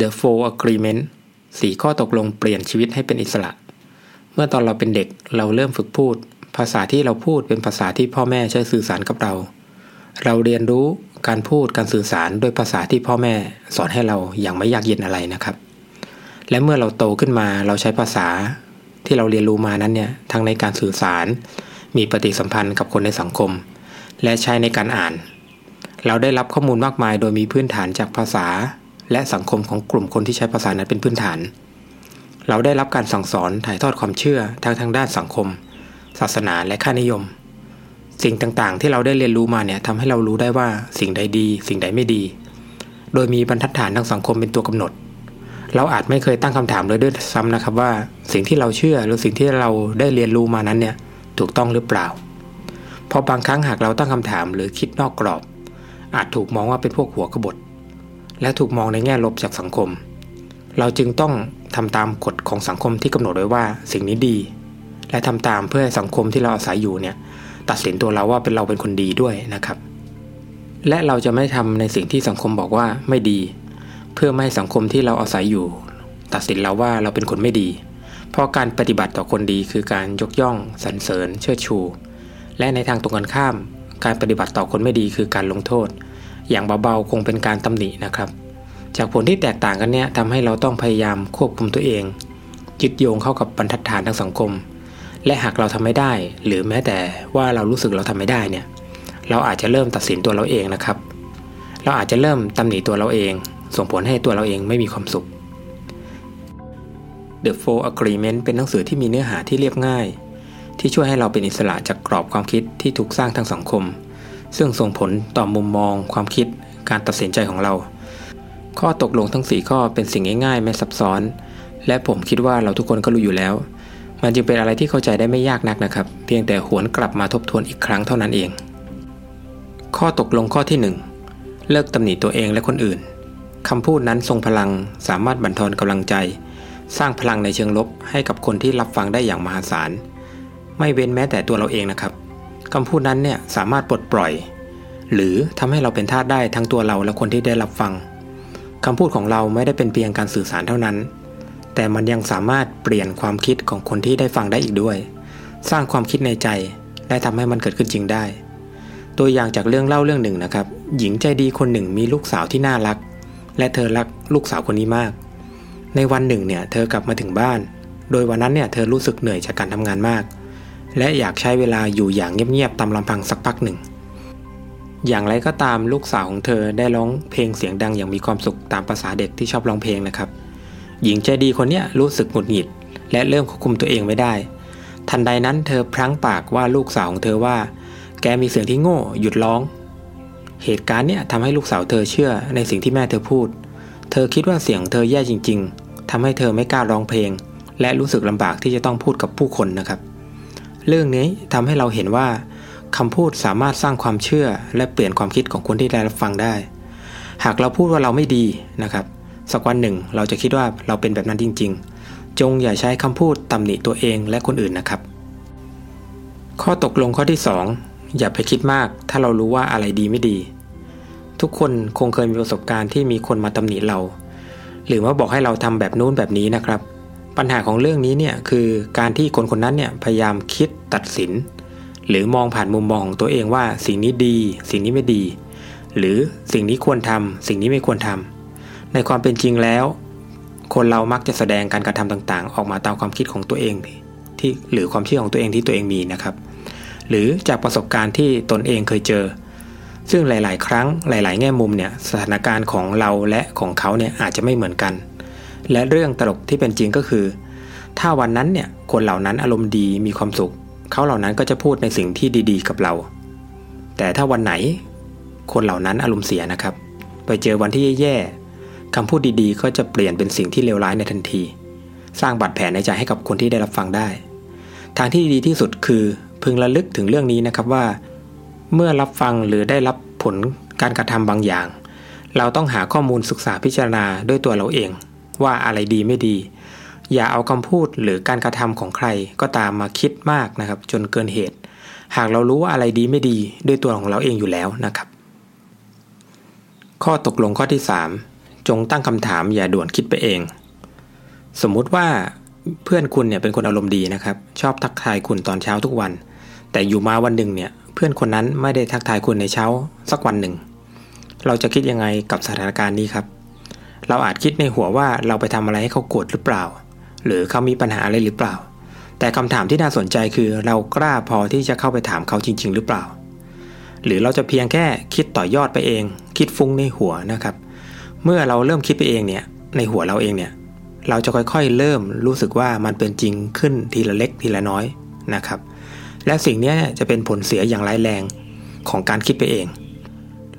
The Four Agreement สี่ข้อตกลงเปลี่ยนชีวิตให้เป็นอิสระ เมื่อตอนเราเป็นเด็กเราเริ่มฝึกพูด ภาษาที่เราพูดเป็นภาษาที่พ่อแม่ใช้สื่อสารกับเรา เราเรียนรู้การพูดการสื่อสารด้วยภาษาที่พ่อแม่สอนให้เราอย่างไม่ยากเย็นอะไรนะครับ และเมื่อเราโตขึ้นมาเราใช้ภาษาที่เราเรียนรู้มานั้นเนี่ยทั้งในการสื่อสาร มีปฏิสัมพันธ์กับคนในสังคม และใช้ในการอ่าน เราได้รับข้อมูลมากมายโดยมีพื้นฐานจากภาษา และสังคมของกลุ่มคนที่ใช้ภาษานั้นเป็นพื้นฐาน เราได้รับการสั่งสอนถ่ายทอดความเชื่อทางทางด้านสังคม ศาสนาและค่านิยม สิ่งต่างๆ ที่เราได้เรียนรู้มาเนี่ยทำให้เรารู้ได้ว่าสิ่งใดดี สิ่งใดไม่ดี โดยมีบรรทัดฐานทางสังคมเป็นตัวกำหนด เราอาจไม่เคยตั้งคำถามเลยด้วยซ้ำนะครับว่าสิ่งที่เราเชื่อหรือสิ่งที่เราได้เรียนรู้มานั้นเนี่ยถูกต้องหรือเปล่า เพราะบางครั้งหากเราตั้งคำถามหรือคิดนอกกรอบ อาจถูกมองว่าเป็นพวกหัวกบฏ และถูกมองในแง่ลบจากสังคม เราจึงต้องทำตามกฎของสังคมที่กำหนดไว้ว่าสิ่งนี้ดี และทำตามเพื่อให้สังคมที่เราอาศัยอยู่เนี่ยตัดสินตัวเราว่าเป็นเราเป็นคนดีด้วยนะครับ และเราจะไม่ทำในสิ่งที่สังคมบอกว่าไม่ดี เพื่อไม่ให้สังคมที่เราอาศัยอยู่ ตัดสินเราว่าเราเป็นคนไม่ดี เพราะการปฏิบัติต่อคนดีคือการยกย่องสรรเสริญ เชิดชู และในทางตรงกันข้าม การปฏิบัติต่อคนไม่ดีคือการลงโทษ อย่างเบาๆคงเป็นการตำหนินะครับ จากผลที่แตกต่างกันเนี่ยทำให้เราต้องพยายามควบคุมตัวเองยึดโยงเข้ากับบรรทัดฐานทางสังคม และหากเราทำไม่ได้ หรือแม้แต่ว่าเรารู้สึกเราทำไม่ได้เนี่ย เราอาจจะเริ่มตัดสินตัวเราเองนะครับ เราอาจจะเริ่มตำหนิตัวเราเอง ส่งผลให้ตัวเราเองไม่มีความสุข The Four Agreement เป็นหนังสือที่มีเนื้อหาที่เรียบง่าย ที่ช่วยให้เราเป็นอิสระจากกรอบความคิดที่ถูกสร้างทางสังคม ซึ่งส่งผลต่อมุมมอง ความคิด การตัดสินใจของเรา ข้อตกลงทั้ง 4 ข้อเป็นสิ่งง่ายๆ ไม่ซับซ้อน และผมคิดว่าเราทุกคนก็รู้อยู่แล้ว มันจึงเป็นอะไรที่เข้าใจได้ไม่ยากนักนะครับ เพียงแต่หวนกลับมาทบทวนอีกครั้งเท่านั้นเอง ข้อตกลงข้อที่ 1 เลิกตำหนิตัวเองและคนอื่นคำพูดนั้นทรงพลังสามารถบั่นทอนกำลังใจ สร้างพลังในเชิงลบให้กับคนที่รับฟังได้อย่างมหาศาล ไม่เว้นแม้แต่ตัวเราเองนะครับ คำพูดนั้นเนี่ยสามารถปลดปล่อย หรือทำให้เราเป็นทาสได้ทั้งตัวเราและคนที่ได้รับฟังคำพูดของเราไม่ได้เป็นเพียงการสื่อสารเท่านั้น แต่มันยังสามารถเปลี่ยนความคิดของคนที่ได้ฟังได้อีกด้วย สร้างความคิดในใจและทำให้มันเกิดขึ้นจริงได้ ตัวอย่างจากเรื่องเล่าเรื่องหนึ่งนะครับ หญิงใจดีคนหนึ่งมีลูกสาวที่น่ารัก และเธอรักลูกสาวคนนี้มาก ในวันหนึ่งเนี่ยเธอกลับมาถึงบ้าน โดยวันนั้นเนี่ยเธอรู้สึกเหนื่อยจากการทำงานมาก และอยากใช้เวลาอยู่อย่างเงียบๆตามลำพังสักพักหนึ่ง อย่างไรก็ตามลูกสาวของเธอได้ร้องเพลงเสียงดังอย่างมีความสุขตามภาษาเด็กที่ชอบร้องเพลงนะครับ หญิงใจดีคนนี้รู้สึกหงุดหงิด และเริ่มควบคุมตัวเองไม่ได้ ทันใดนั้นเธอพลั้งปากว่าลูกสาวของเธอว่า แกมีเสียงที่โง่หยุดร้อง เหตุการณ์เนี่ยทำให้ลูกสาวเธอเชื่อในสิ่งที่แม่เธอพูด เธอคิดว่าเสียงเธอแย่จริง ๆทำให้เธอไม่กล้าร้องเพลง และรู้สึกลำบากที่จะต้องพูดกับผู้คนนะครับ เรื่องนี้ทำให้เราเห็นว่าคำพูดสามารถสร้างความเชื่อและเปลี่ยนความคิดของคนที่ได้รับฟังได้ หากเราพูดว่าเราไม่ดีนะครับ สักวันหนึ่งเราจะคิดว่าเราเป็นแบบนั้นจริง ๆ จงอย่าใช้คำพูดตำหนิตัวเองและคนอื่นนะครับ ข้อตกลงข้อที่ 2 อย่าไปคิดมาก ถ้าเรารู้ว่าอะไรดีไม่ดี ทุกคนคงเคยมีประสบการณ์ที่มีคนมาตำหนิเรา หรือว่าบอกให้เราทำแบบนู้นแบบนี้นะครับ ปัญหาของเรื่องนี้เนี่ยคือการที่คนคนนั้นเนี่ยพยายามคิดตัดสิน หรือมองผ่านมุมมองของตัวเองว่าสิ่งนี้ดี สิ่งนี้ไม่ดี หรือสิ่งนี้ควรทำสิ่งนี้ไม่ควรทำในความเป็นจริงแล้ว คนเรามักจะแสดงการกระทำต่างๆ ออกมาตามความคิดของตัวเองที่หรือความเชื่อของตัวเองที่ตัวเองมีนะครับ หรือจากประสบการณ์ที่ตนเองเคยเจอ ซึ่งหลาย ๆ ครั้งหลาย ๆ แง่มุมเนี่ยสถานการณ์ของเราและของเขาเนี่ยอาจจะไม่เหมือนกัน และเรื่องตลกที่เป็นจริงก็คือ ถ้าวันนั้นเนี่ยคนเหล่านั้นอารมณ์ดีมีความสุข เขาเหล่านั้นก็จะพูดในสิ่งที่ดีๆ กับเรา แต่ถ้าวันไหน คนเหล่านั้นอารมณ์เสียนะครับ ไปเจอวันที่แย่ๆคำพูดดีๆ ก็จะเปลี่ยนเป็นสิ่งที่เลวร้ายในทันที สร้างบาดแผลในใจให้กับคนที่ได้รับฟังได้ ทางที่ดีที่สุดคือพึงระลึกถึงเรื่องนี้นะครับว่า เมื่อรับฟังหรือได้รับผลการกระทำบางอย่าง เราต้องหาข้อมูลศึกษาพิจารณาด้วยตัวเราเอง ว่าอะไรดีไม่ดี อย่าเอาคำพูดหรือการกระทำของใครก็ตามมาคิดมากนะครับ จนเกินเหตุ หากเรารู้ว่าอะไรดีไม่ดีด้วยตัวของเราเองอยู่แล้วนะครับ ข้อตกลงข้อที่ 3 จงตั้งคำถามอย่าด่วนคิดไปเอง สมมุติว่าเพื่อนคุณเนี่ยเป็นคนอารมณ์ดีนะครับ ชอบทักทายคุณตอนเช้าทุกวัน แต่อยู่มาวันหนึ่งเนี่ยเพื่อนคนนั้นไม่ได้ทักทายคุณในเช้าสักวันหนึ่ง เราจะคิดยังไงกับสถานการณ์นี้ครับ เราอาจคิดในหัวว่าเราไปทำอะไรให้เขาโกรธหรือเปล่า หรือเขามีปัญหาอะไรหรือเปล่า แต่คำถามที่น่าสนใจคือเรากล้าพอที่จะเข้าไปถามเขาจริง ๆ หรือเปล่า หรือเราจะเพียงแค่คิดต่อยอดไปเอง คิดฟุ้งในหัวนะครับ เมื่อเราเริ่มคิดไปเองเนี่ยในหัวเราเองเนี่ยเราจะค่อยๆ เริ่มรู้สึกว่ามันเป็นจริงขึ้นทีละเล็กทีละน้อยนะครับ และสิ่งนี้จะเป็นผลเสียอย่างร้ายแรงของการคิดไปเอง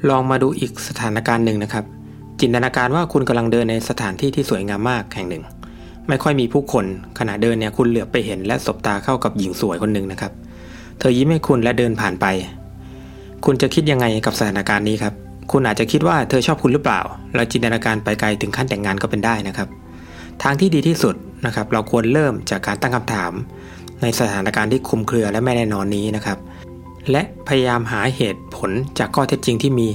ลองมาดูอีกสถานการณ์หนึ่งนะครับ จินตนาการว่าคุณกำลังเดินในสถานที่ที่สวยงามมากแห่งหนึ่ง ไม่ค่อยมีผู้คนขณะเดินเนี่ยคุณเหลือบไปเห็นและสบตาเข้ากับหญิงสวยคนหนึ่งนะครับ เธอยิ้มให้คุณและเดินผ่านไป คุณจะคิดยังไงกับสถานการณ์นี้ครับ คุณอาจจะคิดว่าเธอชอบคุณหรือเปล่าแล้วจินตนาการไปไกลถึงขั้นแต่งงานก็เป็นได้นะครับ ทางที่ดีที่สุดนะครับ เราควรเริ่มจากการตั้งคำถาม ในสถานการณ์ที่คุมเครือและไม่แน่นอนนี้นะครับ และพยายามหาเหตุผลจากข้อเท็จจริงที่มี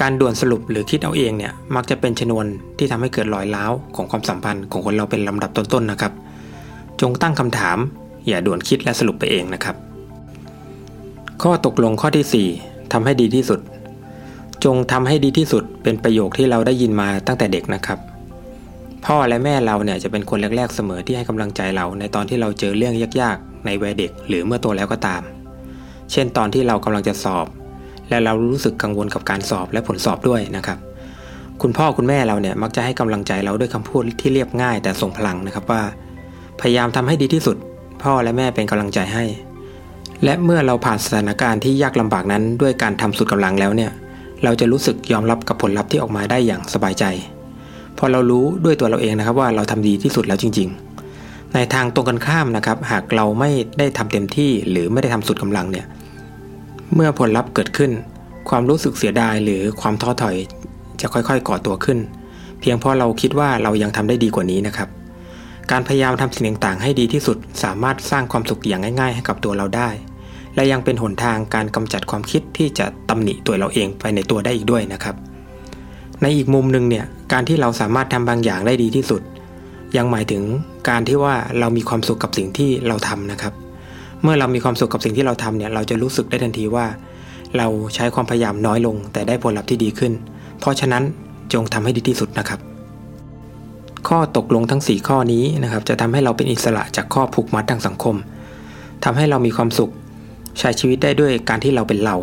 การด่วนสรุปหรือคิดเอาเองเนี่ยมักจะเป็นชนวนที่ทำให้เกิดรอยร้าวของความสัมพันธ์ของคนเราเป็นลำดับต้นๆนะครับ จงตั้งคำถาม อย่าด่วนคิดและสรุปไปเองนะครับ ข้อตกลงข้อที่ 4ทำให้ดีที่สุด จงทำให้ดีที่สุดเป็นประโยคที่เราได้ยินมาตั้งแต่เด็กนะครับ พ่อและแม่เราเนี่ยจะเป็นคนแรกๆเสมอที่ให้กำลังใจเราในตอนที่เราเจอเรื่องยากๆ ในวัยเด็ก หรือเมื่อโตแล้วก็ตาม เช่นตอนที่เรากำลังจะสอบ และเรารู้สึกกังวลกับการสอบและผลสอบด้วยนะครับ คุณพ่อคุณแม่เราเนี่ยมักจะให้กำลังใจเราด้วยคำพูดที่เรียบง่ายแต่ทรงพลังนะครับว่า พยายามทำให้ดีที่สุด พ่อและแม่เป็นกำลังใจให้ และเมื่อเราผ่านสถานการณ์ที่ยากลำบากนั้นด้วยการทำสุดกำลังแล้วเนี่ย เราจะรู้สึกยอมรับกับผลลัพธ์ที่ออกมาได้อย่างสบายใจพอเรารู้ด้วยตัวเราเองนะครับว่าเราทำดีที่สุดแล้วจริง ๆ ในทางตรงกันข้ามนะครับ หากเราไม่ได้ทำเต็มที่หรือไม่ได้ทำสุดกำลังเนี่ย เมื่อผลลัพธ์เกิดขึ้น ความรู้สึกเสียดายหรือความท้อถอยจะค่อยๆก่อตัวขึ้น เพียงเพราะเราคิดว่าเรายังทำได้ดีกว่านี้นะครับ การพยายามทำสิ่งต่างๆ ให้ดีที่สุดสามารถสร้างความสุขอย่างง่าย ๆ ให้กับตัวเราได้ และยังเป็นหนทางการกำจัดความคิดที่จะตำหนิตัวเราเองไปในตัวได้อีกด้วยนะครับ ในอีกมุมหนึ่งเนี่ยการที่เราสามารถทำบางอย่างได้ดีที่สุด ยังหมายถึงการที่ว่าเรามีความสุขกับสิ่งที่เราทำนะครับ เมื่อเรามีความสุขกับสิ่งที่เราทำเนี่ยเราจะรู้สึกได้ทันทีว่า เราใช้ความพยายามน้อยลง แต่ได้ผลลัพธ์ที่ดีขึ้น เพราะฉะนั้นจงทำให้ดีที่สุดนะครับ ข้อตกลงทั้ง 4 ข้อนี้นะครับจะทำให้เราเป็นอิสระจากข้อผูกมัดทางสังคมทำให้เรามีความสุข ใช้ชีวิตได้ด้วยการที่เราเป็นเรา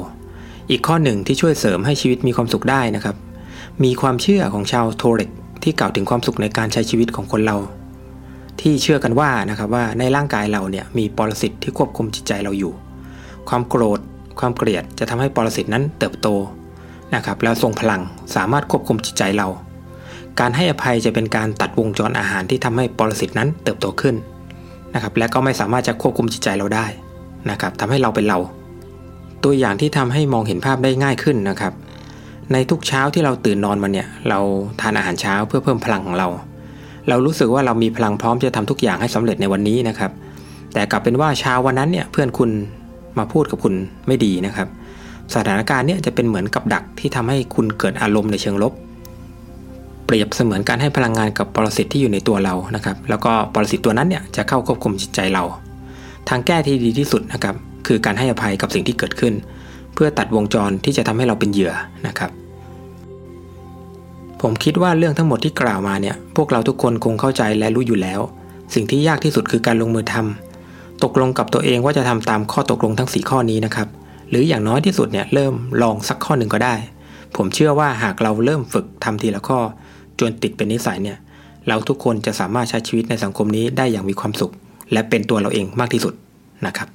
อีกข้อหนึ่งที่ช่วยเสริมให้ชีวิตมีความสุขได้นะครับ มีความเชื่อของชาวโทเรกที่กล่าวถึงความสุขในการใช้ชีวิตของคนเรา ที่เชื่อกันว่านะครับว่าในร่างกายเราเนี่ยมีปรสิตที่ควบคุมจิตใจเราอยู่ ความโกรธ ความเกลียดจะทำให้ปรสิตนั้นเติบโตนะครับแล้วทรงพลังสามารถควบคุมจิตใจเรา การให้อภัยจะเป็นการตัดวงจรอาหารที่ทำให้ปรสิตนั้นเติบโตขึ้นนะครับและก็ไม่สามารถจะควบคุมจิตใจเราได้นะครับทำให้เราเป็นเรา ตัวอย่างที่ทำให้มองเห็นภาพได้ง่ายขึ้นนะครับ ในทุกเช้าที่เราตื่นนอนมาเนี่ยเราทานอาหารเช้าเพื่อเพิ่มพลังของเรา เรารู้สึกว่าเรามีพลังพร้อมจะทำทุกอย่างให้สำเร็จในวันนี้นะครับ แต่กลับเป็นว่าเช้าวันนั้นเนี่ยเพื่อนคุณมาพูดกับคุณไม่ดีนะครับ สถานการณ์เนี่ยจะเป็นเหมือนกับดักที่ทำให้คุณเกิดอารมณ์ในเชิงลบ เปรียบเสมือนการให้พลังงานกับปรสิตที่อยู่ในตัวเรานะครับ แล้วก็ปรสิตตัวนั้นเนี่ยจะเข้าควบคุมจิตใจเรา ทางแก้ที่ดีที่สุดนะครับคือการให้อภัยกับสิ่งที่เกิดขึ้น เพื่อตัดวงจรที่จะทำให้เราเป็นเหยื่อนะครับ ผมคิดว่าเรื่องทั้งหมดที่กล่าวมาเนี่ย พวกเราทุกคนคงเข้าใจและรู้อยู่แล้ว สิ่งที่ยากที่สุดคือการลงมือทำตกลงกับตัวเองว่าจะทำตามข้อตกลงทั้ง 4 ข้อนี้นะครับ หรืออย่างน้อยที่สุดเนี่ยเริ่มลองสักข้อหนึ่งก็ได้ ผมเชื่อว่าหากเราเริ่มฝึกทำทีละข้อ จนติดเป็นนิสัยเนี่ย เราทุกคนจะสามารถใช้ชีวิตในสังคมนี้ได้อย่างมีความสุข และเป็นตัวเราเองมากที่สุดนะครับ